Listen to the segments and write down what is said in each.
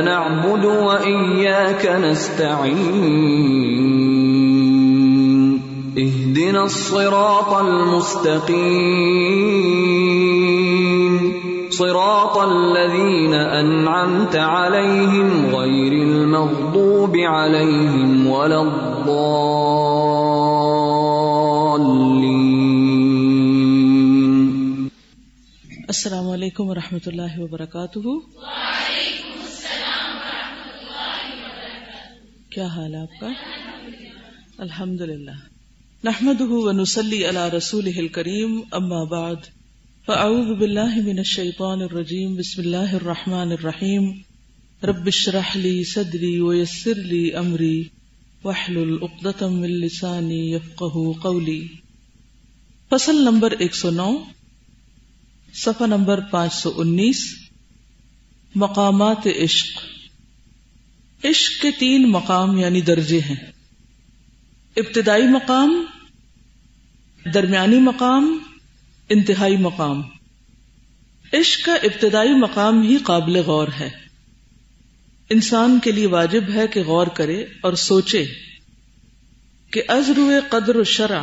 نعبد و ایاک نستعین اهدنا الصراط المستقيم. صراط الذين أنعمت عليهم غير المغضوب عليهم ولا الضالين. السلام علیکم ورحمۃ اللہ وبرکاتہ کیا حال ہے آپ کا؟ الحمد للہ نحمد ونسلی علی رسول کریم اما بعد۔ فاعوذ باللہ من الشیطان الرجیم، بسم اللہ الرحمن الرحیم۔ رب اشرح لی صدری ویسر لی امری، واحلل عقدۃ من لسانی یفقهوا قولی۔ فصل نمبر 109 صفحہ نمبر 519 مقامات عشق۔ عشق کے تین مقام یعنی درجے ہیں۔ ابتدائی مقام، درمیانی مقام، انتہائی مقام۔ عشق کا ابتدائی مقام ہی قابل غور ہے۔ انسان کے لیے واجب ہے کہ غور کرے اور سوچے کہ ازرو قدر و شرع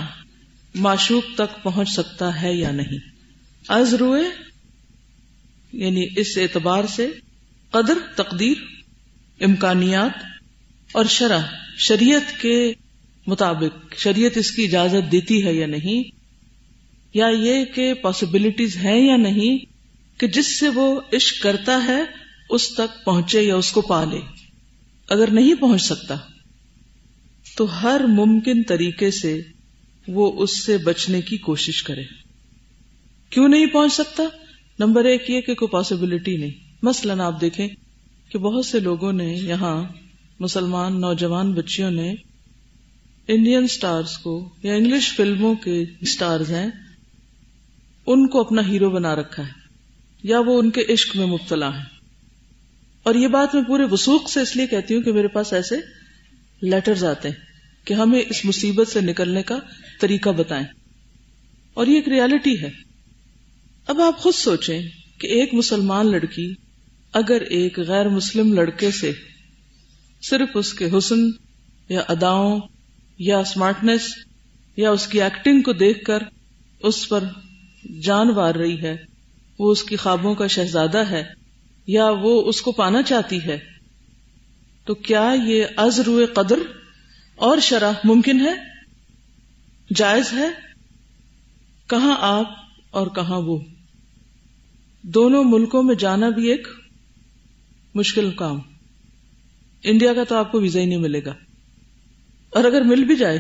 معشوق تک پہنچ سکتا ہے یا نہیں۔ ازرو یعنی اس اعتبار سے قدر، تقدیر امکانیات اور شرح، شریعت کے مطابق، شریعت اس کی اجازت دیتی ہے یا نہیں؟ یا یہ کہ پاسبلٹیز ہیں یا نہیں کہ جس سے وہ عشق کرتا ہے، اس تک پہنچے یا اس کو پالے؟ اگر نہیں پہنچ سکتا، تو ہر ممکن طریقے سے وہ اس سے بچنے کی کوشش کرے۔ کیوں نہیں پہنچ سکتا؟ نمبر ایک یہ کہ کوئی پاسبلٹی نہیں۔ مثلاً آپ دیکھیں کہ بہت سے لوگوں نے یہاں مسلمان نوجوان بچیوں نے انڈین سٹارز کو یا انگلش فلموں کے سٹارز ہیں، ان کو اپنا ہیرو بنا رکھا ہے، یا وہ ان کے عشق میں مبتلا ہے اور یہ بات میں پورے وسوخ سے اس لیے کہتی ہوں کہ میرے پاس ایسے لیٹرز آتے ہیں کہ ہمیں اس مصیبت سے نکلنے کا طریقہ بتائیں۔ اور یہ ایک ریالٹی ہے۔ اب آپ خود سوچیں کہ ایک مسلمان لڑکی اگر ایک غیر مسلم لڑکے سے صرف اس کے حسن یا اداؤں یا اسمارٹنیس یا اس کی ایکٹنگ کو دیکھ کر اس پر جان وار رہی ہے، وہ اس کی خوابوں کا شہزادہ ہے یا وہ اس کو پانا چاہتی ہے، تو کیا یہ ازرو قدر اور شرح ممکن ہے؟ جائز ہے؟ کہاں آپ اور کہاں وہ؟ دونوں ملکوں میں جانا بھی ایک مشکل کام۔ انڈیا کا تو آپ کو ویزا ہی نہیں ملے گا۔ اور اگر مل بھی جائے،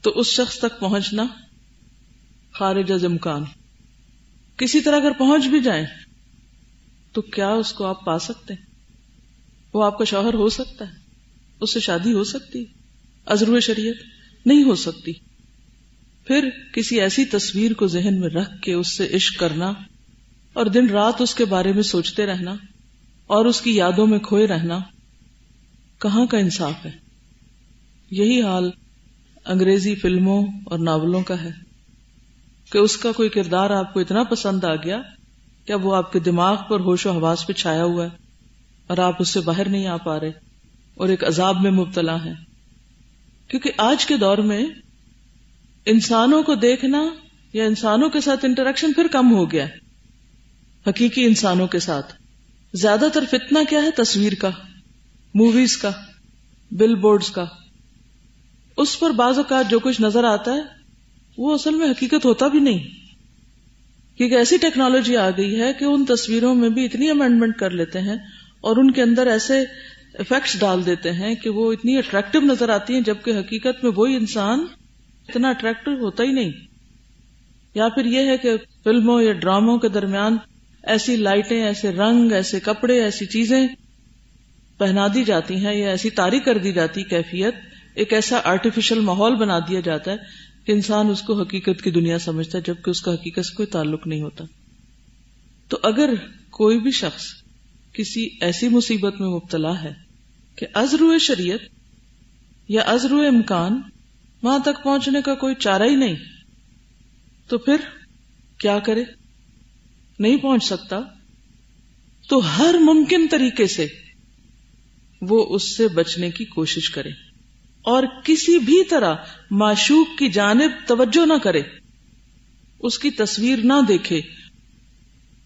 تو اس شخص تک پہنچنا خارج از امکان۔ کسی طرح اگر پہنچ بھی جائیں، تو کیا اس کو آپ پا سکتے ہیں؟ وہ آپ کا شوہر ہو سکتا ہے۔ اس سے شادی ہو سکتی ازرو شریعت نہیں ہو سکتی۔ پھر کسی ایسی تصویر کو ذہن میں رکھ کے اس سے عشق کرنا اور دن رات اس کے بارے میں سوچتے رہنا۔ اور اس کی یادوں میں کھوئے رہنا کہاں کا انصاف ہے؟ یہی حال انگریزی فلموں اور ناولوں کا ہے۔ کہ اس کا کوئی کردار آپ کو اتنا پسند آ گیا کہ اب وہ آپ کے دماغ پر ہوش و حواس پہ چھایا ہوا ہے اور آپ اس سے باہر نہیں آ پا رہے اور ایک عذاب میں مبتلا ہے کیونکہ آج کے دور میں انسانوں کو دیکھنا یا انسانوں کے ساتھ انٹریکشن پھر کم ہو گیا حقیقی انسانوں کے ساتھ۔ زیادہ تر فتنا کیا ہے تصویر کا موویز کا بل بورڈز کا۔ اس پر بعض اوقات جو کچھ نظر آتا ہے، وہ اصل میں حقیقت ہوتا بھی نہیں۔ کیونکہ ایسی ٹیکنالوجی آ گئی ہے کہ ان تصویروں میں بھی اتنی امینڈمنٹ کر لیتے ہیں اور ان کے اندر ایسے افیکٹس ڈال دیتے ہیں کہ وہ اتنی اٹریکٹو نظر آتی ہیں، جبکہ حقیقت میں وہی انسان اتنا اٹریکٹو ہوتا ہی نہیں۔ یا پھر یہ ہے کہ فلموں یا ڈراموں کے درمیان ایسی لائٹیں، ایسے رنگ، ایسے کپڑے، ایسی چیزیں پہنا دی جاتی ہیں یا ایسی تاریخ کر دی جاتی کیفیت، ایک ایسا آرٹیفیشل ماحول بنا دیا جاتا ہے کہ انسان اس کو حقیقت کی دنیا سمجھتا ہے، جبکہ اس کا حقیقت سے کوئی تعلق نہیں ہوتا۔ تو اگر کوئی بھی شخص کسی ایسی مصیبت میں مبتلا ہے کہ ازرو شریعت یا ازرو امکان، وہاں تک پہنچنے کا کوئی چارہ ہی نہیں، تو پھر کیا کرے؟ نہیں پہنچ سکتا، تو ہر ممکن طریقے سے وہ اس سے بچنے کی کوشش کرے اور کسی بھی طرح معشوق کی جانب توجہ نہ کرے، اس کی تصویر نہ دیکھے،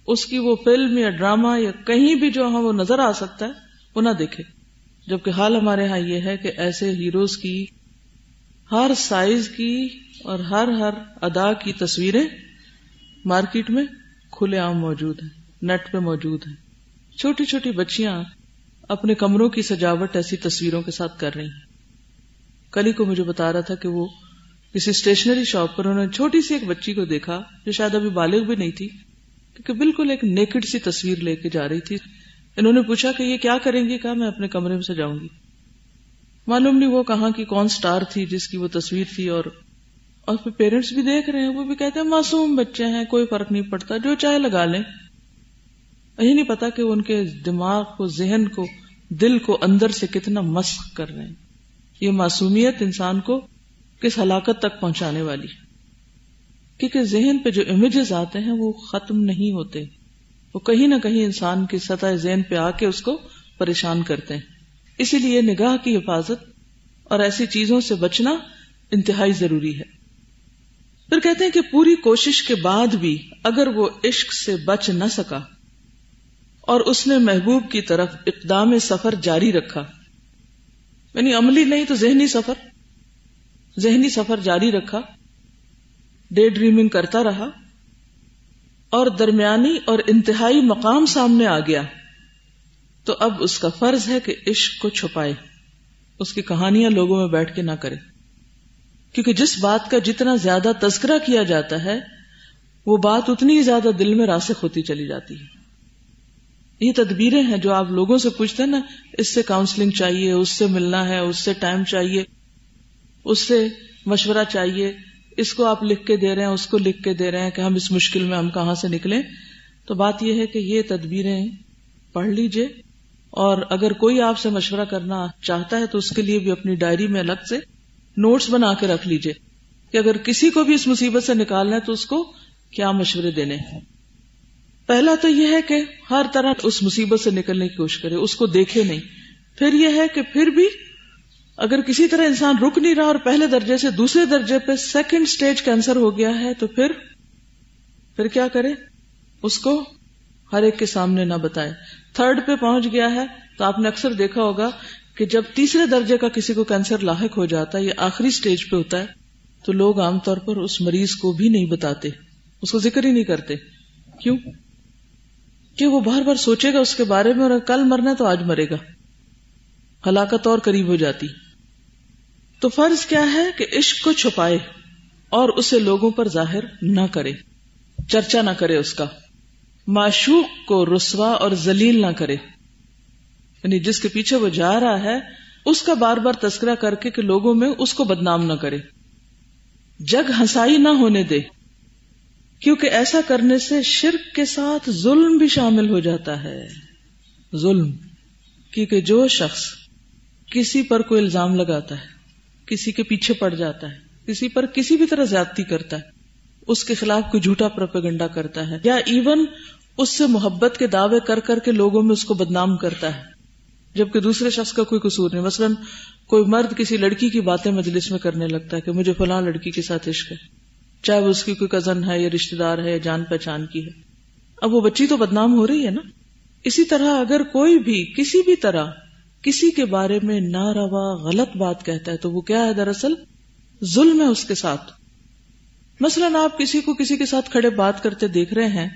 اس کی وہ فلم یا ڈرامہ یا کہیں بھی جو ہاں وہ نظر آ سکتا ہے، وہ نہ دیکھے۔ جبکہ حال ہمارے ہاں یہ ہے کہ ایسے ہیروز کی، ہر سائز کی اور ہر ہر ادا کی تصویریں مارکیٹ میں کھلے عام موجود ہیں نیٹ پہ موجود ہیں۔ چھوٹی چھوٹی بچیاں اپنے کمروں کی سجاوٹ ایسی تصویروں کے ساتھ کر رہی ہیں۔ کلی کو مجھے بتا رہا تھا کہ وہ کسی اسٹیشنری شاپ پر، انہوں نے چھوٹی سی ایک بچی کو دیکھا جو شاید ابھی بالغ بھی نہیں تھی، کیونکہ بالکل ایک نیکڈ سی تصویر لے کے جا رہی تھی۔ انہوں نے پوچھا کہ یہ کیا کریں گی؟ کہا، میں اپنے کمرے میں سجاؤں گی۔ معلوم نہیں وہ کہاں کی کون سٹار تھی جس کی وہ تصویر تھی اور اور پھر پیرنٹس بھی دیکھ رہے ہیں، وہ بھی کہتے ہیں، معصوم بچے ہیں، کوئی فرق نہیں پڑتا، جو چاہے لگا لیں۔ یہ نہیں پتا کہ ان کے دماغ کو، ذہن کو، دل کو اندر سے کتنا مسق کر رہے ہیں۔ یہ معصومیت انسان کو کس ہلاکت تک پہنچانے والی کیونکہ ذہن پہ جو امیجز آتے ہیں، وہ ختم نہیں ہوتے۔ وہ کہیں نہ کہیں انسان کی سطح ذہن پہ آ کے اس کو پریشان کرتے ہیں۔ اسی لیے نگاہ کی حفاظت اور ایسی چیزوں سے بچنا انتہائی ضروری ہے۔ پھر کہتے ہیں کہ پوری کوشش کے بعد بھی اگر وہ عشق سے بچ نہ سکا اور اس نے محبوب کی طرف اقدام سفر جاری رکھا یعنی عملی نہیں تو ذہنی سفر ذہنی سفر جاری رکھا، ڈے ڈریمنگ کرتا رہا اور درمیانی اور انتہائی مقام سامنے آ گیا۔ تو اب اس کا فرض ہے کہ عشق کو چھپائے، اس کی کہانیاں لوگوں میں بیٹھ کے نہ کرے۔ کیونکہ جس بات کا جتنا زیادہ تذکرہ کیا جاتا ہے، وہ بات اتنی ہی زیادہ دل میں راسخ ہوتی چلی جاتی ہے۔ یہ تدبیریں ہیں جو آپ لوگوں سے پوچھتے ہیں نا، اس سے کاؤنسلنگ چاہیے، اس سے ملنا ہے، اس سے ٹائم چاہیے، اس سے مشورہ چاہیے۔ اس کو آپ لکھ کے دے رہے ہیں، اس کو لکھ کے دے رہے ہیں کہ ہم اس مشکل میں ہم کہاں سے نکلیں۔ تو بات یہ ہے کہ یہ تدبیریں پڑھ لیجیے۔ اور اگر کوئی آپ سے مشورہ کرنا چاہتا ہے تو اس کے لیے بھی اپنی ڈائری میں الگ سے نوٹس بنا کے رکھ لیجیے کہ اگر کسی کو بھی اس مصیبت سے نکالنا ہے تو اس کو کیا مشورے دینے ہیں؟ پہلا تو یہ ہے کہ ہر طرح اس مصیبت سے نکلنے کی کوشش کرے، اس کو دیکھے نہیں۔ پھر یہ ہے کہ پھر بھی اگر کسی طرح انسان رک نہیں رہا اور پہلے درجے سے دوسرے درجے پہ سیکنڈ سٹیج کینسر ہو گیا ہے، تو پھر پھر کیا کرے؟ اس کو ہر ایک کے سامنے نہ بتائے۔ تھرڈ پہ پہنچ گیا ہے تو آپ نے اکثر دیکھا ہوگا کہ جب تیسرے درجے کا کسی کو کینسر لاحق ہو جاتا ہے یا آخری سٹیج پہ ہوتا ہے، تو لوگ عام طور پر اس مریض کو بھی نہیں بتاتے، اس کو ذکر ہی نہیں کرتے۔ کیوں؟ کہ وہ بار بار سوچے گا اس کے بارے میں اور کل مرنا تو آج مرے گا۔ ہلاکت اور قریب ہو جاتی۔ تو فرض کیا ہے کہ عشق کو چھپائے اور اسے لوگوں پر ظاہر نہ کرے، چرچا نہ کرے اس کا۔ معشوق کو رسوا اور ذلیل نہ کرے۔ یعنی جس کے پیچھے وہ جا رہا ہے، اس کا بار بار تذکرہ کر کے کہ لوگوں میں اس کو بدنام نہ کرے۔ جگ ہنسائی نہ ہونے دے، کیونکہ ایسا کرنے سے شرک کے ساتھ ظلم بھی شامل ہو جاتا ہے۔ ظلم، کیونکہ جو شخص کسی پر کوئی الزام لگاتا ہے، کسی کے پیچھے پڑ جاتا ہے، کسی پر کسی بھی طرح زیادتی کرتا ہے، اس کے خلاف کوئی جھوٹا پروپیگنڈا کرتا ہے، یا ایون اس سے محبت کے دعوے کر کر کے لوگوں میں اس کو بدنام کرتا ہے۔ جبکہ دوسرے شخص کا کوئی قصور نہیں۔ مثلاً کوئی مرد کسی لڑکی کی باتیں مجلس میں کرنے لگتا ہے کہ مجھے فلاں لڑکی کے ساتھ عشق ہے۔ چاہے وہ اس کی کوئی کزن ہے یا رشتے دار ہے یا جان پہچان کی ہے۔ اب وہ بچی تو بدنام ہو رہی ہے نا۔ اسی طرح اگر کوئی بھی کسی بھی طرح کسی کے بارے میں نہ روا غلط بات کہتا ہے تو وہ کیا ہے دراصل؟ ظلم ہے اس کے ساتھ۔ مثلاً آپ کسی کو کسی کے ساتھ کھڑے بات کرتے دیکھ رہے ہیں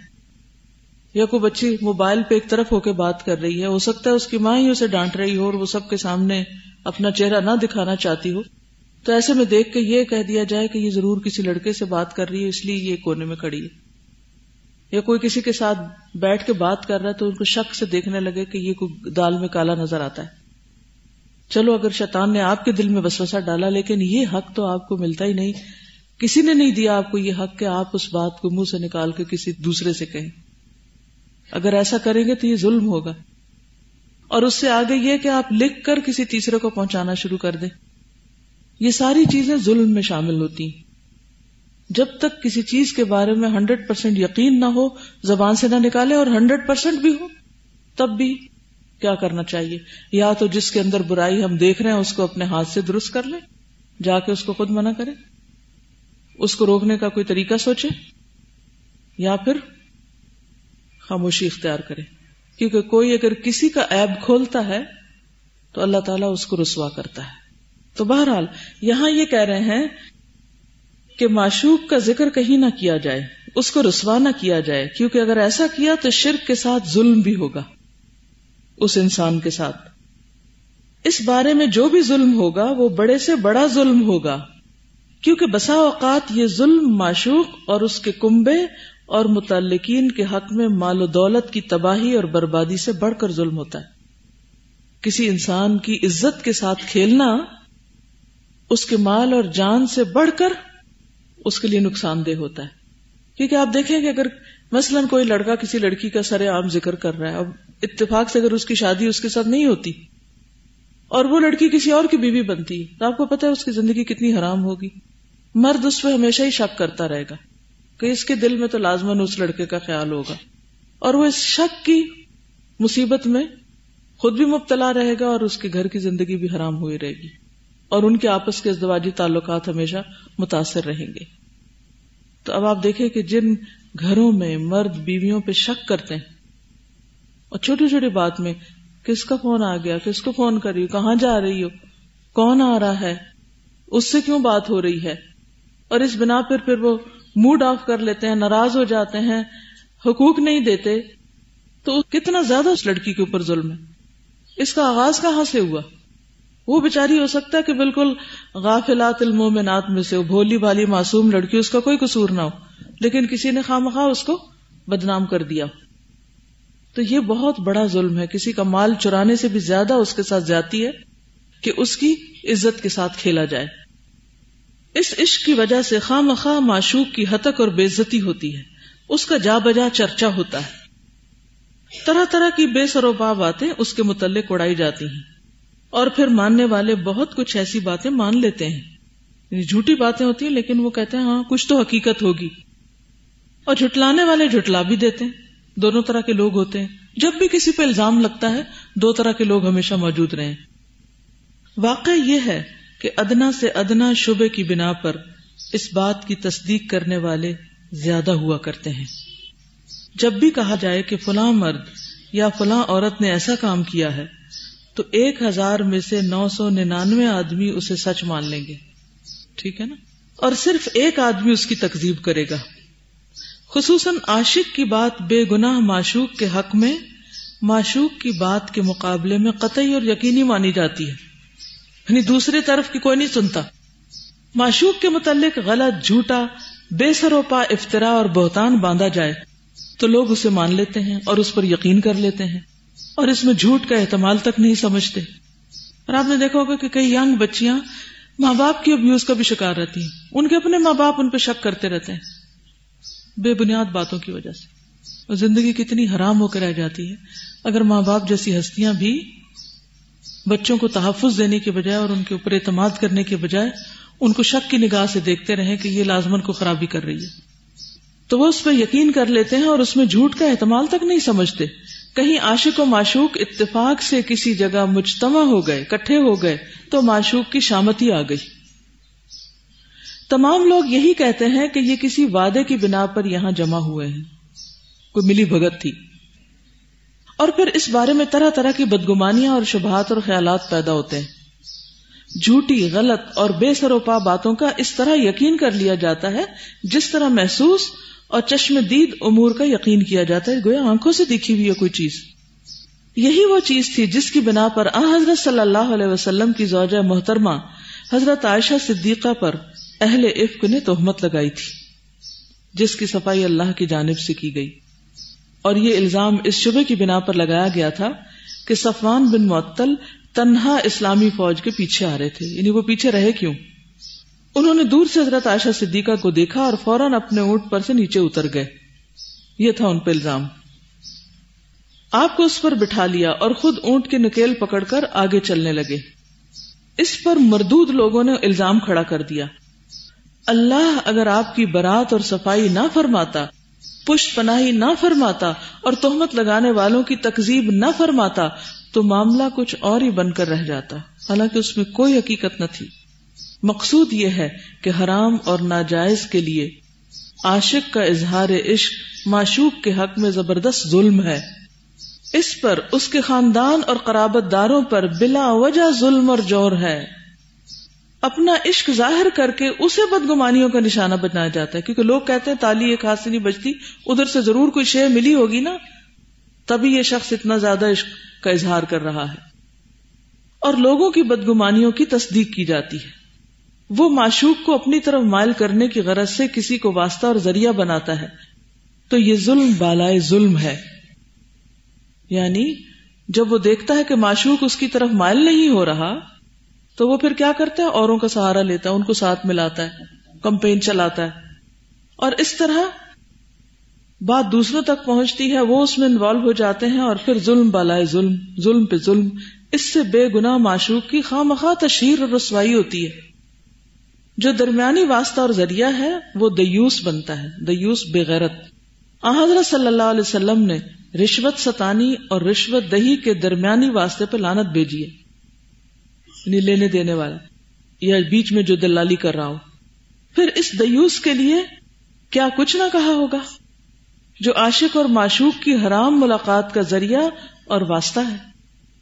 یا کوئی بچی موبائل پہ ایک طرف ہو کے بات کر رہی ہے، ہو سکتا ہے اس کی ماں ہی اسے ڈانٹ رہی ہو اور وہ سب کے سامنے اپنا چہرہ نہ دکھانا چاہتی ہو۔ تو ایسے میں دیکھ کے یہ کہہ دیا جائے کہ یہ ضرور کسی لڑکے سے بات کر رہی ہے، اس لیے یہ کونے میں کھڑی ہے۔ یا کوئی کسی کے ساتھ بیٹھ کے بات کر رہا ہے تو ان کو شک سے دیکھنے لگے کہ یہ کوئی دال میں کالا نظر آتا ہے۔ چلو، اگر شیطان نے آپ کے دل میں وسوسہ ڈالا، لیکن یہ حق تو آپ کو ملتا ہی نہیں۔ کسی نے نہیں دیا آپ کو یہ حق کہ آپ اس بات کو منہ سے نکال کے کسی دوسرے سے کہیں۔ اگر ایسا کریں گے تو یہ ظلم ہوگا۔ اور اس سے آگے یہ کہ آپ لکھ کر کسی تیسرے کو پہنچانا شروع کر دیں۔ یہ ساری چیزیں ظلم میں شامل ہوتی ہیں۔ جب تک کسی چیز کے بارے میں ہنڈریڈ پرسینٹ یقین نہ ہو، زبان سے نہ نکالے اور ہنڈریڈ پرسینٹ بھی ہو، تب بھی کیا کرنا چاہیے؟ یا تو جس کے اندر برائی ہم دیکھ رہے ہیں، اس کو اپنے ہاتھ سے درست کر لیں جا کے اس کو خود منع کرے۔ اس کو روکنے کا کوئی طریقہ سوچے۔ یا پھر خاموشی اختیار کرے۔ کیونکہ کوئی اگر کسی کا ایب کھولتا ہے، تو اللہ تعالیٰ اس کو رسوا کرتا ہے۔ تو بہرحال، یہاں یہ کہہ رہے ہیں کہ معشوق کا ذکر کہیں نہ کیا جائے، اس کو رسوا نہ کیا جائے، کیونکہ اگر ایسا کیا تو شرک کے ساتھ ظلم بھی ہوگا۔ اس انسان کے ساتھ۔ اس بارے میں جو بھی ظلم ہوگا، وہ بڑے سے بڑا ظلم ہوگا۔ کیونکہ بسا اوقات یہ ظلم معشوق اور اس کے کنبے اور متعلقین کے حق میں مال و دولت کی تباہی اور بربادی سے بڑھ کر ظلم ہوتا ہے۔ کسی انسان کی عزت کے ساتھ کھیلنا اس کے مال اور جان سے بڑھ کر اس کے لیے نقصان دہ ہوتا ہے۔ کیونکہ آپ دیکھیں کہ اگر مثلاً کوئی لڑکا کسی لڑکی کا سر عام ذکر کر رہا ہے، اب اتفاق سے اگر اس کی شادی اس کے ساتھ نہیں ہوتی اور وہ لڑکی کسی اور کی بیوی بنتی ہے تو آپ کو پتا ہے اس کی زندگی کتنی حرام ہوگی۔ مرد اس پہ ہمیشہ ہی شک کرتا رہے گا۔ کہ اس کے دل میں تو لازمن اس لڑکے کا خیال ہوگا۔ اور وہ اس شک کی مصیبت میں خود بھی مبتلا رہے گا اور اس کے گھر کی زندگی بھی حرام ہوئی رہے گی۔ اور ان کے آپس کے ازدواجی تعلقات ہمیشہ متاثر رہیں گے۔ تو اب آپ دیکھیں کہ جن گھروں میں مرد بیویوں پہ شک کرتے ہیں، اور چھوٹی چھوٹی بات میں، کس کا فون آ گیا؟ کس کو فون کر رہی ہو؟ کہاں جا رہی ہو؟ کون آ رہا ہے؟ اس سے کیوں بات ہو رہی ہے؟ اور اس بنا پر پھر وہ موڈ آف کر لیتے ہیں، ناراض ہو جاتے ہیں، حقوق نہیں دیتے، تو کتنا زیادہ اس لڑکی کے اوپر ظلم ہے۔ اس کا آغاز کہاں سے ہوا؟ وہ بےچاری ہو سکتا ہے کہ بالکل غافلات المومنات میں سے بھولی بھالی معصوم لڑکی، اس کا کوئی قصور نہ ہو، لیکن کسی نے خواہ مخواہ اس کو بدنام کر دیا۔ تو یہ بہت بڑا ظلم ہے۔ کسی کا مال چرانے سے بھی زیادہ اس کے ساتھ جاتی ہے کہ اس کی عزت کے ساتھ کھیلا جائے۔ اس عشق کی وجہ سے خواہ مخواہ معشوق کی ہتک اور بےزتی ہوتی ہے۔ اس کا جا بجا چرچا ہوتا ہے۔ طرح طرح کی بے سروپا باتیں اس کے متعلق اڑائی جاتی ہیں۔ اور پھر ماننے والے بہت کچھ ایسی باتیں مان لیتے ہیں۔ یعنی جھوٹی باتیں ہوتی ہیں لیکن وہ کہتے ہیں ہاں کچھ تو حقیقت ہوگی۔ اور جھٹلانے والے جھٹلا بھی دیتے ہیں۔ دونوں طرح کے لوگ ہوتے ہیں۔ جب بھی کسی پہ الزام لگتا ہے، دو طرح کے لوگ ہمیشہ موجود رہے واقع یہ ہے کہ ادنا سے ادنا شبے کی بنا پر اس بات کی تصدیق کرنے والے زیادہ ہوا کرتے ہیں۔ جب بھی کہا جائے کہ فلاں مرد یا فلاں عورت نے ایسا کام کیا ہے، تو ایک ہزار میں سے نو سو ننانوے آدمی اسے سچ مان لیں گے۔ ٹھیک ہے نا؟ اور صرف ایک آدمی اس کی تکزیب کرے گا۔ خصوصاً عاشق کی بات بے گناہ معشوق کے حق میں، معشوق کی بات کے مقابلے میں قطعی اور یقینی مانی جاتی ہے۔ یعنی دوسری طرف کی کوئی نہیں سنتا۔ معشوق کے متعلق غلط، جھوٹا، بے سروپا افطرا اور بہتان باندھا جائے تو لوگ اسے مان لیتے ہیں اور اس پر یقین کر لیتے ہیں اور اس میں جھوٹ کا احتمال تک نہیں سمجھتے۔ اور آپ نے دیکھا ہوگا کہ کئی ینگ بچیاں ماں باپ کی ابیوز کا بھی شکار رہتی ہیں۔ ان کے اپنے ماں باپ ان پہ شک کرتے رہتے ہیں۔ بے بنیاد باتوں کی وجہ سے۔ اور زندگی کتنی حرام ہو کر رہ جاتی ہے۔ اگر ماں باپ جیسی ہستیاں بھی بچوں کو تحفظ دینے کے بجائے اور ان کے اوپر اعتماد کرنے کے بجائے ان کو شک کی نگاہ سے دیکھتے رہے کہ یہ لازمن کو خرابی کر رہی ہے۔ تو وہ اس پہ یقین کر لیتے ہیں اور اس میں جھوٹ کا احتمال تک نہیں سمجھتے۔ کہیں عاشق و معشوق اتفاق سے کسی جگہ مجتمع ہو گئے، کٹھے ہو گئے، تو معشوق کی شامتی آ گئی۔ تمام لوگ یہی کہتے ہیں کہ یہ کسی وعدے کی بنا پر یہاں جمع ہوئے ہیں۔ کوئی ملی بھگت تھی۔ اور پھر اس بارے میں طرح طرح کی بدگمانیاں اور شبہات اور خیالات پیدا ہوتے ہیں۔ جھوٹی، غلط اور بے سروپا باتوں کا اس طرح یقین کر لیا جاتا ہے جس طرح محسوس اور چشم دید امور کا یقین کیا جاتا ہے، گویا آنکھوں سے دیکھی ہوئی ہے کوئی چیز۔ یہی وہ چیز تھی جس کی بنا پر آ حضرت صلی اللہ علیہ وسلم کی زوجہ محترمہ حضرت عائشہ صدیقہ پر اہل عفق نے تہمت لگائی تھی، جس کی صفائی اللہ کی جانب سے کی گئی۔ اور یہ الزام اس شبے کی بنا پر لگایا گیا تھا کہ صفوان بن معطل تنہا اسلامی فوج کے پیچھے آ رہے تھے۔ یعنی وہ پیچھے رہے کیوں؟ انہوں نے دور سے حضرت عائشہ صدیقہ کو دیکھا اور فوراً اپنے اونٹ پر سے نیچے اتر گئے۔ یہ تھا ان پہ الزام۔ آپ کو اس پر بٹھا لیا اور خود اونٹ کی نکیل پکڑ کر آگے چلنے لگے۔ اس پر مردود لوگوں نے الزام کھڑا کر دیا۔ اللہ اگر آپ کی برات اور صفائی نہ فرماتا پشت پناہی نہ فرماتا اور تہمت لگانے والوں کی تکزیب نہ فرماتا تو معاملہ کچھ اور ہی بن کر رہ جاتا، حالانکہ اس میں کوئی حقیقت نہ تھی۔ مقصود یہ ہے کہ حرام اور ناجائز کے لیے عاشق کا اظہار عشق معشوق کے حق میں زبردست ظلم ہے۔ اس پر اس کے خاندان اور قرابت داروں پر بلا وجہ ظلم اور جور ہے۔ اپنا عشق ظاہر کر کے اسے بدگمانیوں کا نشانہ بنایا جاتا ہے۔ کیونکہ لوگ کہتے ہیں تالی ایک ہاتھ سے نہیں بچتی ادھر سے ضرور کوئی شے ملی ہوگی نا، تبھی یہ شخص اتنا زیادہ عشق کا اظہار کر رہا ہے۔ اور لوگوں کی بدگمانیوں کی تصدیق کی جاتی ہے۔ وہ معشوق کو اپنی طرف مائل کرنے کی غرض سے کسی کو واسطہ اور ذریعہ بناتا ہے۔ تو یہ ظلم بالائے ظلم ہے۔ یعنی جب وہ دیکھتا ہے کہ معشوق اس کی طرف مائل نہیں ہو رہا تو وہ پھر کیا کرتا ہے؟ اوروں کا سہارا لیتا ہے، ان کو ساتھ ملاتا ہے، کمپین چلاتا ہے۔ اور اس طرح بات دوسروں تک پہنچتی ہے، وہ اس میں انوالو ہو جاتے ہیں اور پھر ظلم بالائے ظلم ظلم پہ ظلم۔ اس سے بے گنا معشوق کی خواہ مخواہ تشہیر اور رسوائی ہوتی ہے۔ جو درمیانی واسطہ اور ذریعہ ہے، وہ دیوس بنتا ہے، دیوس بےغیرت حضرت صلی اللہ علیہ وسلم نے رشوت ستانی اور رشوت دہی کے درمیانی واسطے پہ لانت بھیجی ہے۔ یعنی لینے دینے والا، یا بیچ میں جو دلالی کر رہا ہو پھر اس دیوس کے لیے کیا کچھ نہ کہا ہوگا؟ جو عاشق اور معشوق کی حرام ملاقات کا ذریعہ اور واسطہ ہے۔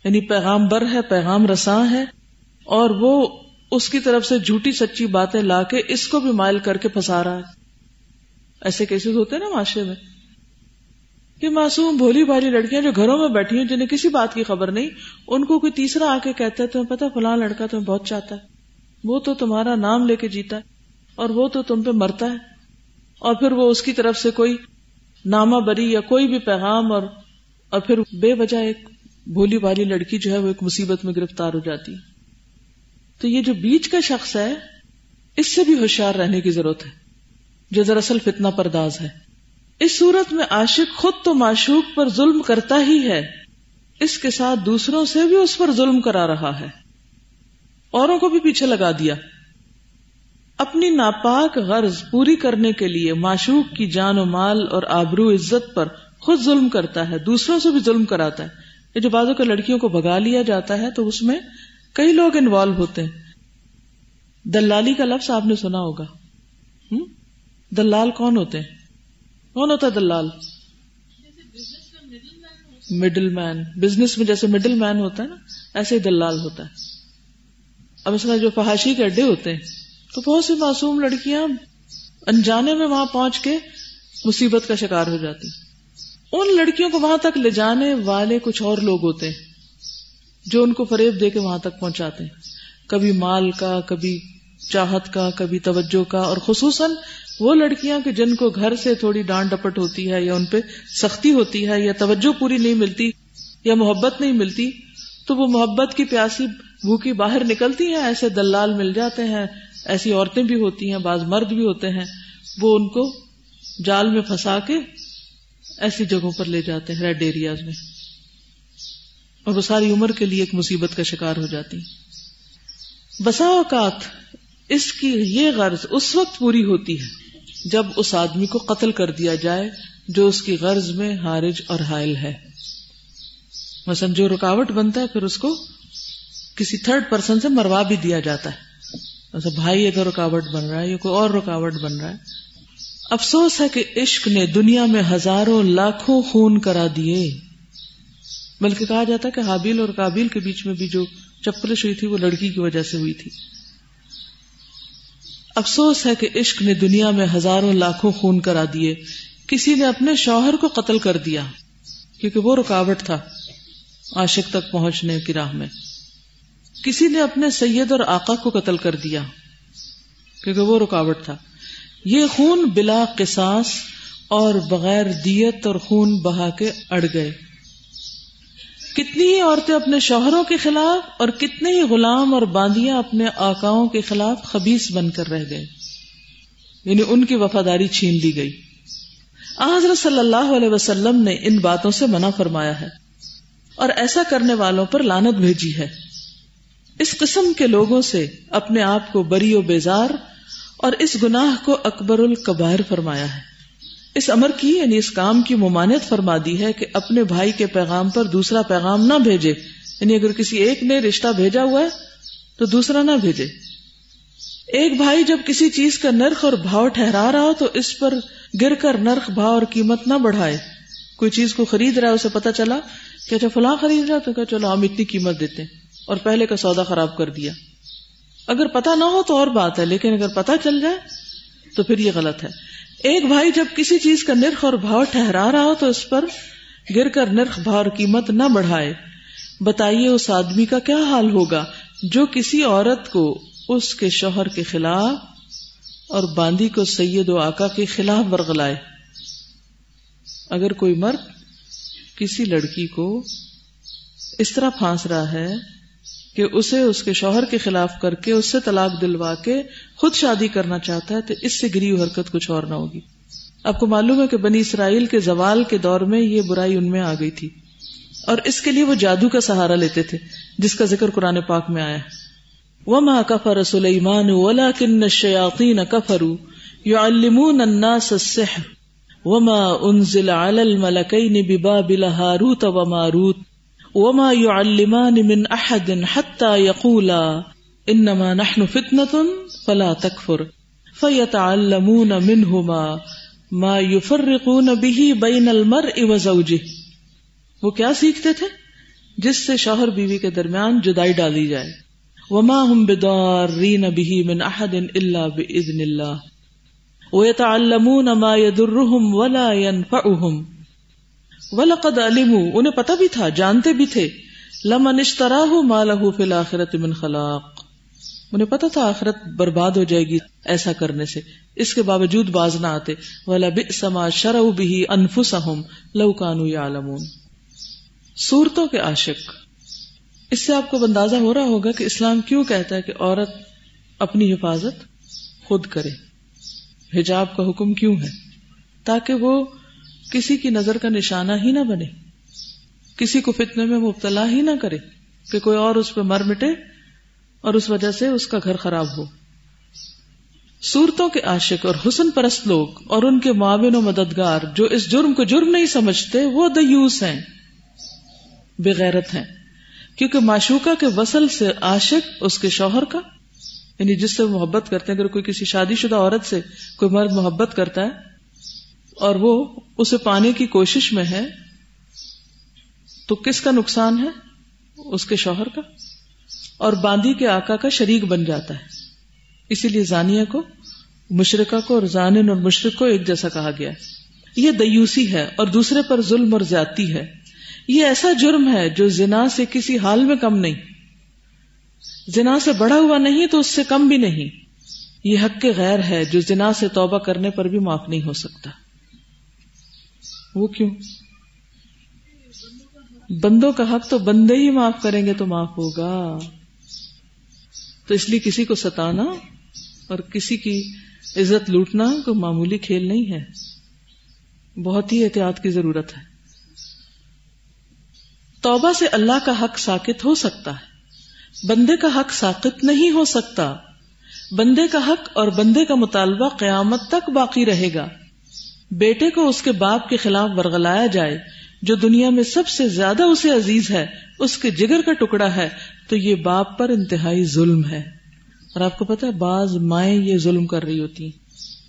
یعنی پیغام بر ہے، پیغام رساں ہے، اور وہ اس کی طرف سے جھوٹی سچی باتیں لا کے اس کو بھی مائل کر کے پھنسا رہا ہے۔ ایسے کیسز ہوتے نا معاشرے میں؟ کہ معصوم بھولی بھالی لڑکیاں جو گھروں میں بیٹھی ہیں، جنہیں کسی بات کی خبر نہیں، ان کو کوئی تیسرا آ کے کہتا ہے، تمہیں پتا فلاں لڑکا تمہیں بہت چاہتا ہے۔ وہ تو تمہارا نام لے کے جیتا ہے، اور وہ تو تم پہ مرتا ہے۔ اور پھر وہ اس کی طرف سے کوئی نامہ بری یا کوئی بھی پیغام، اور اور پھر بے وجہ ایک بھولی بھالی لڑکی جو ہے، وہ ایک مصیبت میں گرفتار ہو جاتی۔ تو یہ جو بیچ کا شخص ہے، اس سے بھی ہوشیار رہنے کی ضرورت ہے، جو دراصل فتنہ پرداز ہے۔ اس صورت میں عاشق خود تو معشوق پر ظلم کرتا ہی ہے۔ اس کے ساتھ دوسروں سے بھی اس پر ظلم کرا رہا ہے۔ اوروں کو بھی پیچھے لگا دیا۔ اپنی ناپاک غرض پوری کرنے کے لیے معشوق کی جان و مال اور آبرو عزت پر خود ظلم کرتا ہے۔ دوسروں سے بھی ظلم کراتا ہے۔ یہ جو بازو کے لڑکیوں کو بگا لیا جاتا ہے تو اس میں کئی لوگ انوالو ہوتے ہیں۔ دلالی کا لفظ آپ نے سنا ہوگا۔ دلال کون ہوتے ہیں؟ کون ہوتا ہے دلال؟ مڈل مین بزنس میں جیسے مڈل مین ہوتا ہے نا، ایسے ہی دلال ہوتا ہے۔ اب اس میں جو فحاشی کے اڈے ہوتے ہیں، تو بہت سی معصوم لڑکیاں انجانے میں وہاں پہنچ کے مصیبت کا شکار ہو جاتی ان لڑکیوں کو وہاں تک لے جانے والے کچھ اور لوگ ہوتے ہیں، جو ان کو فریب دے کے وہاں تک پہنچاتے ہیں۔ کبھی مال کا، کبھی چاہت کا، کبھی توجہ کا، اور خصوصاً وہ لڑکیاں کہ جن کو گھر سے تھوڑی ڈانٹ ڈپٹ ہوتی ہے یا ان پہ سختی ہوتی ہے یا توجہ پوری نہیں ملتی یا محبت نہیں ملتی، تو وہ محبت کی پیاسی بھوکی باہر نکلتی ہیں، ایسے دلال مل جاتے ہیں، ایسی عورتیں بھی ہوتی ہیں، بعض مرد بھی ہوتے ہیں، وہ ان کو جال میں پھنسا کے ایسی جگہوں پر لے جاتے ہیں، ریڈ ایریاز میں۔ اور وہ ساری عمر کے لیے ایک مصیبت کا شکار ہو جاتی۔ بسا اوقات اس کی یہ غرض اس وقت پوری ہوتی ہے۔ جب اس آدمی کو قتل کر دیا جائے جو اس کی غرض میں حارج اور حائل ہے۔ مثلا جو رکاوٹ بنتا ہے، پھر اس کو کسی تھرڈ پرسن سے مروا بھی دیا جاتا ہے۔ ایسا بھائی اگر رکاوٹ بن رہا ہے یا کوئی اور رکاوٹ بن رہا ہے۔ افسوس ہے کہ عشق نے دنیا میں ہزاروں لاکھوں خون کرا دیے۔ بلکہ کہا جاتا ہے کہ حابیل اور کابیل کے بیچ میں بھی جو چپلش ہوئی تھی، وہ لڑکی کی وجہ سے ہوئی تھی۔ افسوس ہے کہ عشق نے دنیا میں ہزاروں لاکھوں خون کرا دیے۔ کسی نے اپنے شوہر کو قتل کر دیا، کیونکہ وہ رکاوٹ تھا عاشق تک پہنچنے کی راہ میں۔ کسی نے اپنے سید اور آقا کو قتل کر دیا، کیونکہ وہ رکاوٹ تھا۔ یہ خون بلا قصاص اور بغیر دیت اور خون بہا کے اڑ گئے۔ کتنی ہی عورتیں اپنے شوہروں کے خلاف اور کتنے ہی غلام اور باندیاں اپنے آکاؤں کے خلاف خبیص بن کر رہ گئے۔ یعنی ان کی وفاداری چھین لی گئی۔ حضرت صلی اللہ علیہ وسلم نے ان باتوں سے منع فرمایا ہے اور ایسا کرنے والوں پر لانت بھیجی ہے۔ اس قسم کے لوگوں سے اپنے آپ کو بری و بیزار اور اس گناہ کو اکبر القبائر فرمایا ہے۔ اس امر کی یعنی اس کام کی ممانت فرما دی ہے کہ اپنے بھائی کے پیغام پر دوسرا پیغام نہ بھیجے۔ یعنی اگر کسی ایک نے رشتہ بھیجا ہوا ہے تو دوسرا نہ بھیجے۔ ایک بھائی جب کسی چیز کا نرخ اور بھاؤ ٹھہرا رہا ہو تو اس پر گر کر نرخ، بھاؤ اور قیمت نہ بڑھائے۔ کوئی چیز کو خرید رہا ہے، اسے پتا چلا کہ اچھا فلاں خرید رہا تو کہ چلو ہم اتنی قیمت دیتے اور پہلے کا سودا خراب کر دیا۔ اگر پتا نہ ہو تو اور بات ہے، لیکن اگر پتا چل جائے تو پھر یہ غلط ہے۔ ایک بھائی جب کسی چیز کا نرخ اور بھاؤ ٹھہرا رہا ہو تو اس پر گر کر نرخ بھاؤ اور قیمت نہ بڑھائے۔ بتائیے اس آدمی کا کیا حال ہوگا جو کسی عورت کو اس کے شوہر کے خلاف اور باندی کو سید و آقا کے خلاف برگلائے اگر کوئی مرد کسی لڑکی کو اس طرح پھانس رہا ہے کہ اسے اس کے شوہر کے خلاف کر کے اس سے طلاق دلوا کے خود شادی کرنا چاہتا ہے تو اس سے گری حرکت کچھ اور نہ ہوگی۔ آپ کو معلوم ہے کہ بنی اسرائیل کے زوال کے دور میں یہ برائی ان میں آ گئی تھی۔ اور اس کے لیے وہ جادو کا سہارا لیتے تھے، جس کا ذکر قرآن پاک میں آیا۔ وما كفر سليمان ولكن الشياطين كفروا يعلمون الناس السحر وما انزل على الملكين ببابل هاروت وماروت وما يعلمان من احد حتى يقولا انما نحن فتنه فلا تكفر فيتعلمون منهما ما يفرقون به بين المرء وزوجه۔ وہ کیا سیکھتے تھے؟ جس سے شوہر بیوی کے درمیان جدائی ڈالی جائے۔ وما هم بضارين به من احد الا باذن الله۔ ويتعلمون ما يضرهم ولا ينفعهم۔ ولقد علم انہیں پتا بھی تھا، جانتے بھی تھے۔ لمن اشترا ہو مالہ فی الآخرت من خلاق۔ انہیں پتا تھا، آخرت برباد ہو جائے گی ایسا کرنے سے۔ اس کے باوجود باز نہ آتے۔ ولا بئسما شرعوا به انفسهم لو كانوا يعلمون۔ صورتوں کے عاشق۔ اس سے آپ کو اندازہ ہو رہا ہوگا کہ اسلام کیوں کہتا ہے کہ عورت اپنی حفاظت خود کرے۔ حجاب کا حکم کیوں ہے؟ تاکہ وہ کسی کی نظر کا نشانہ ہی نہ بنے، کسی کو فتنے میں مبتلا ہی نہ کرے کہ کوئی اور اس پہ مر مٹے اور اس وجہ سے اس کا گھر خراب ہو۔ صورتوں کے عاشق اور حسن پرست لوگ اور ان کے معاون و مددگار جو اس جرم کو جرم نہیں سمجھتے، وہ دیوس ہیں بغیرت ہیں۔ کیونکہ معشوقہ کے وصل سے عاشق اس کے شوہر کا یعنی جس سے محبت کرتے ہیں، اگر کوئی کسی شادی شدہ عورت سے کوئی مرد محبت کرتا ہے اور وہ اسے پانے کی کوشش میں ہے، تو کس کا نقصان ہے؟ اس کے شوہر کا۔ اور باندی کے آقا کا شریک بن جاتا ہے۔ اسی لیے زانیہ کو، مشرقہ کو اور زانن اور مشرق کو ایک جیسا کہا گیا۔ یہ دیوسی ہے اور دوسرے پر ظلم اور زیادتی ہے۔ یہ ایسا جرم ہے جو زنا سے کسی حال میں کم نہیں۔ زنا سے بڑھا ہوا نہیں تو اس سے کم بھی نہیں۔ یہ حق کے غیر ہے جو زنا سے توبہ کرنے پر بھی معاف نہیں ہو سکتا۔ وہ کیوں؟ بندوں کا حق تو بندے ہی معاف کریں گے تو معاف ہوگا۔ تو اس لیے کسی کو ستانا اور کسی کی عزت لوٹنا کوئی معمولی کھیل نہیں ہے۔ بہت ہی احتیاط کی ضرورت ہے۔ توبہ سے اللہ کا حق ساکت ہو سکتا ہے۔ بندے کا حق ساکت نہیں ہو سکتا۔ بندے کا حق اور بندے کا مطالبہ قیامت تک باقی رہے گا۔ بیٹے کو اس کے باپ کے خلاف ورگلایا جائے، جو دنیا میں سب سے زیادہ اسے عزیز ہے، اس کے جگر کا ٹکڑا ہے، تو یہ باپ پر انتہائی ظلم ہے۔ اور آپ کو پتا بعض مائیں یہ ظلم کر رہی ہوتی ہیں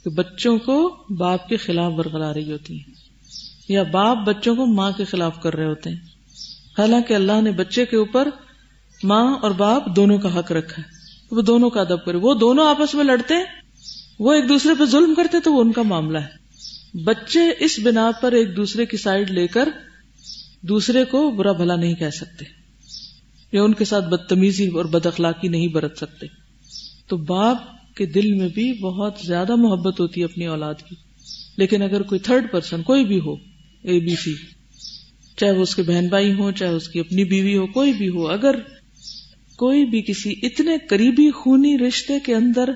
کہ بچوں کو باپ کے خلاف ورگلا رہی ہوتی ہیں، یا باپ بچوں کو ماں کے خلاف کر رہے ہوتے ہیں۔ حالانکہ اللہ نے بچے کے اوپر ماں اور باپ دونوں کا حق رکھا ہے۔ وہ دونوں کا ادب کرے۔ وہ دونوں آپس میں لڑتے وہ ایک دوسرے پہ ظلم کرتے تو وہ ان کا معاملہ ہے۔ بچے اس بنا پر ایک دوسرے کی سائڈ لے کر دوسرے کو برا بھلا نہیں کہہ سکتے، یا ان کے ساتھ بدتمیزی اور بد اخلاقی نہیں برت سکتے۔ تو باپ کے دل میں بھی بہت زیادہ محبت ہوتی ہے اپنی اولاد کی۔ لیکن اگر کوئی تھرڈ پرسن کوئی بھی ہو اے بی سی چاہے وہ اس کے بہن بھائی ہوں، چاہے اس کی اپنی بیوی ہو، کوئی بھی ہو، اگر کوئی بھی کسی اتنے قریبی خونی رشتے کے اندر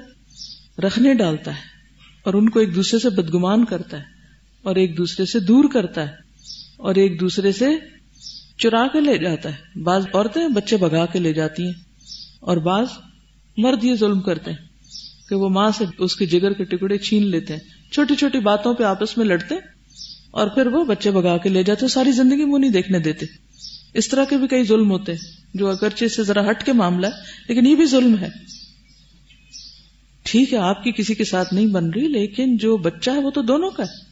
رکھنے ڈالتا ہے اور ان کو ایک دوسرے سے بدگمان کرتا ہے، اور ایک دوسرے سے دور کرتا ہے، اور ایک دوسرے سے چرا کے لے جاتا ہے۔ بعض عورتیں بچے بگا کے لے جاتی ہیں، اور بعض مرد یہ ظلم کرتے ہیں کہ وہ ماں سے اس کے جگر کے ٹکڑے چھین لیتے ہیں۔ چھوٹی چھوٹی باتوں پہ آپس میں لڑتے اور پھر وہ بچے بگا کے لے جاتے ساری زندگی منہ نہیں دیکھنے دیتے۔ اس طرح کے بھی کئی ظلم ہوتے ہیں، جو اگرچہ سے ذرا ہٹ کے معاملہ ہے، لیکن یہ بھی ظلم ہے۔ ٹھیک ہے، آپ کی کسی کے ساتھ نہیں بن رہی، لیکن جو بچہ ہے وہ تو دونوں کا ہے۔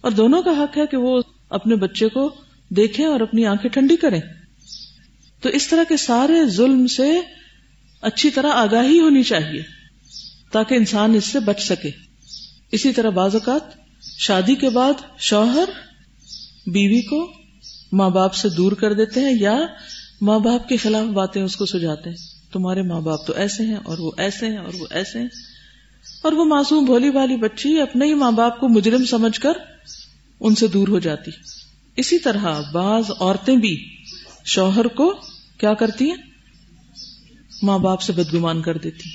اور دونوں کا حق ہے کہ وہ اپنے بچے کو دیکھیں اور اپنی آنکھیں ٹھنڈی کریں۔ تو اس طرح کے سارے ظلم سے اچھی طرح آگاہی ہونی چاہیے، تاکہ انسان اس سے بچ سکے۔ اسی طرح بعض اوقات شادی کے بعد شوہر بیوی کو ماں باپ سے دور کر دیتے ہیں یا ماں باپ کے خلاف باتیں اس کو سجاتے ہیں۔ تمہارے ماں باپ تو ایسے ہیں اور وہ ایسے ہیں اور وہ ایسے ہیں۔ اور وہ معصوم بھولی والی بچی اپنے ہی ماں باپ کو مجرم سمجھ کر ان سے دور ہو جاتی۔ اسی طرح بعض عورتیں بھی شوہر کو کیا کرتی ہیں؟ ماں باپ سے بدگمان کر دیتی۔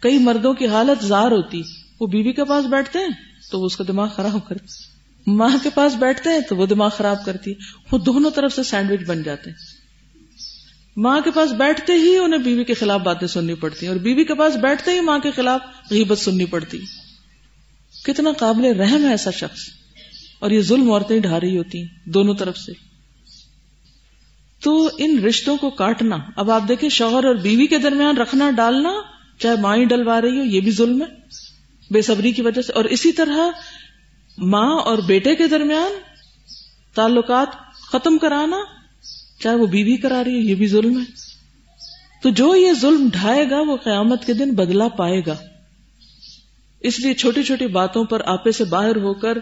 کئی مردوں کی حالت زار ہوتی۔ وہ بیوی کے پاس بیٹھتے ہیں تو وہ اس کا دماغ خراب کرتی۔ ماں کے پاس بیٹھتے ہیں تو وہ دماغ خراب کرتی۔ وہ دونوں طرف سے سینڈوچ بن جاتے۔ ہیں ماں کے پاس بیٹھتے ہی انہیں بیوی کے خلاف باتیں سننی پڑتی اور بیوی کے پاس بیٹھتے ہی ماں کے خلاف غیبت سننی پڑتی کتنا قابل رحم ہے ایسا شخص۔ اور یہ ظلم عورتیں ڈھا رہی ہوتی ہیں دونوں طرف سے۔ تو ان رشتوں کو کاٹنا، اب آپ دیکھیں شوہر اور بیوی کے درمیان رکھنا، ڈالنا، چاہے ماں ہی ڈلوا رہی ہو، یہ بھی ظلم ہے۔ بے صبری کی وجہ سے۔ اور اسی طرح ماں اور بیٹے کے درمیان تعلقات ختم کرانا چاہے وہ بیوی کرا رہی ہے، یہ بھی ظلم ہے۔ تو جو یہ ظلم ڈھائے گا، وہ قیامت کے دن بدلا پائے گا۔ اس لیے چھوٹی چھوٹی باتوں پر آپے سے باہر ہو کر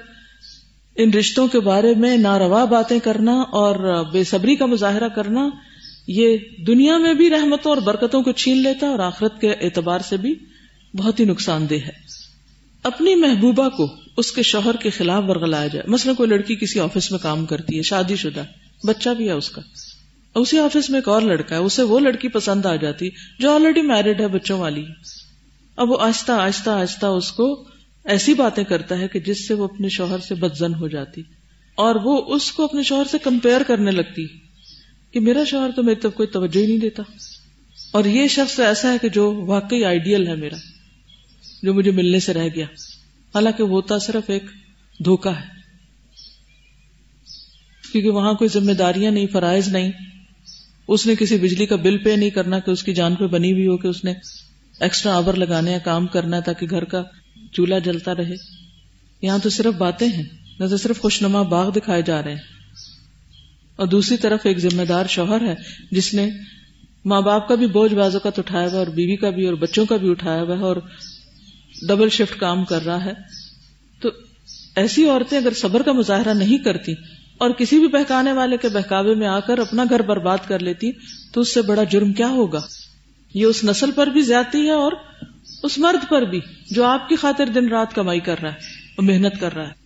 ان رشتوں کے بارے میں ناروا باتیں کرنا اور بے صبری کا مظاہرہ کرنا، یہ دنیا میں بھی رحمتوں اور برکتوں کو چھین لیتا اور آخرت کے اعتبار سے بھی بہت ہی نقصان دہ ہے۔ اپنی محبوبہ کو اس کے شوہر کے خلاف ورگلایا جائے۔ مثلا کوئی لڑکی کسی آفس میں کام کرتی ہے، شادی شدہ۔ بچہ بھی ہے اس کا۔ اسی آفس میں ایک اور لڑکا ہے، اسے وہ لڑکی پسند آ جاتی جو آلریڈی میرڈ ہے بچوں والی۔ اب وہ آہستہ آہستہ آہستہ اس کو ایسی باتیں کرتا ہے کہ جس سے وہ اپنے شوہر سے بدزن ہو جاتی۔ اور وہ اس کو اپنے شوہر سے کمپیئر کرنے لگتی کہ میرا شوہر تو میری طرف کوئی توجہ ہی نہیں دیتا۔ اور یہ شخص ایسا ہے کہ جو واقعی آئیڈیل ہے میرا، جو مجھے ملنے سے رہ گیا۔ حالانکہ وہ ہوتا صرف ایک دھوکا ہے۔ کیونکہ وہاں کوئی ذمہ داریاں نہیں، فرائض نہیں۔ اس نے کسی بجلی کا بل پے نہیں کرنا کہ اس کی جان پہ بنی ہوئی ہو کہ اس نے ایکسٹرا آور لگانے یا کام کرنا ہے تاکہ گھر کا چولہا جلتا رہے۔ یہاں تو صرف باتیں ہیں، نہ تو صرف خوشنما باغ دکھائے جا رہے ہیں۔ اور دوسری طرف ایک ذمہ دار شوہر ہے، جس نے ماں باپ کا بھی بوجھ بازو کا تو اٹھایا ہوا اور بیوی کا بھی اور بچوں کا بھی اٹھایا ہوا ہے اور ڈبل شفٹ کام کر رہا ہے۔ تو ایسی عورتیں اگر صبر کا مظاہرہ نہیں کرتی اور کسی بھی بہکانے والے کے بہکاوے میں آ کر اپنا گھر برباد کر لیتی تو اس سے بڑا جرم کیا ہوگا؟ یہ اس نسل پر بھی زیادتی ہے اور اس مرد پر بھی جو آپ کی خاطر دن رات کمائی کر رہا ہے اور محنت کر رہا ہے۔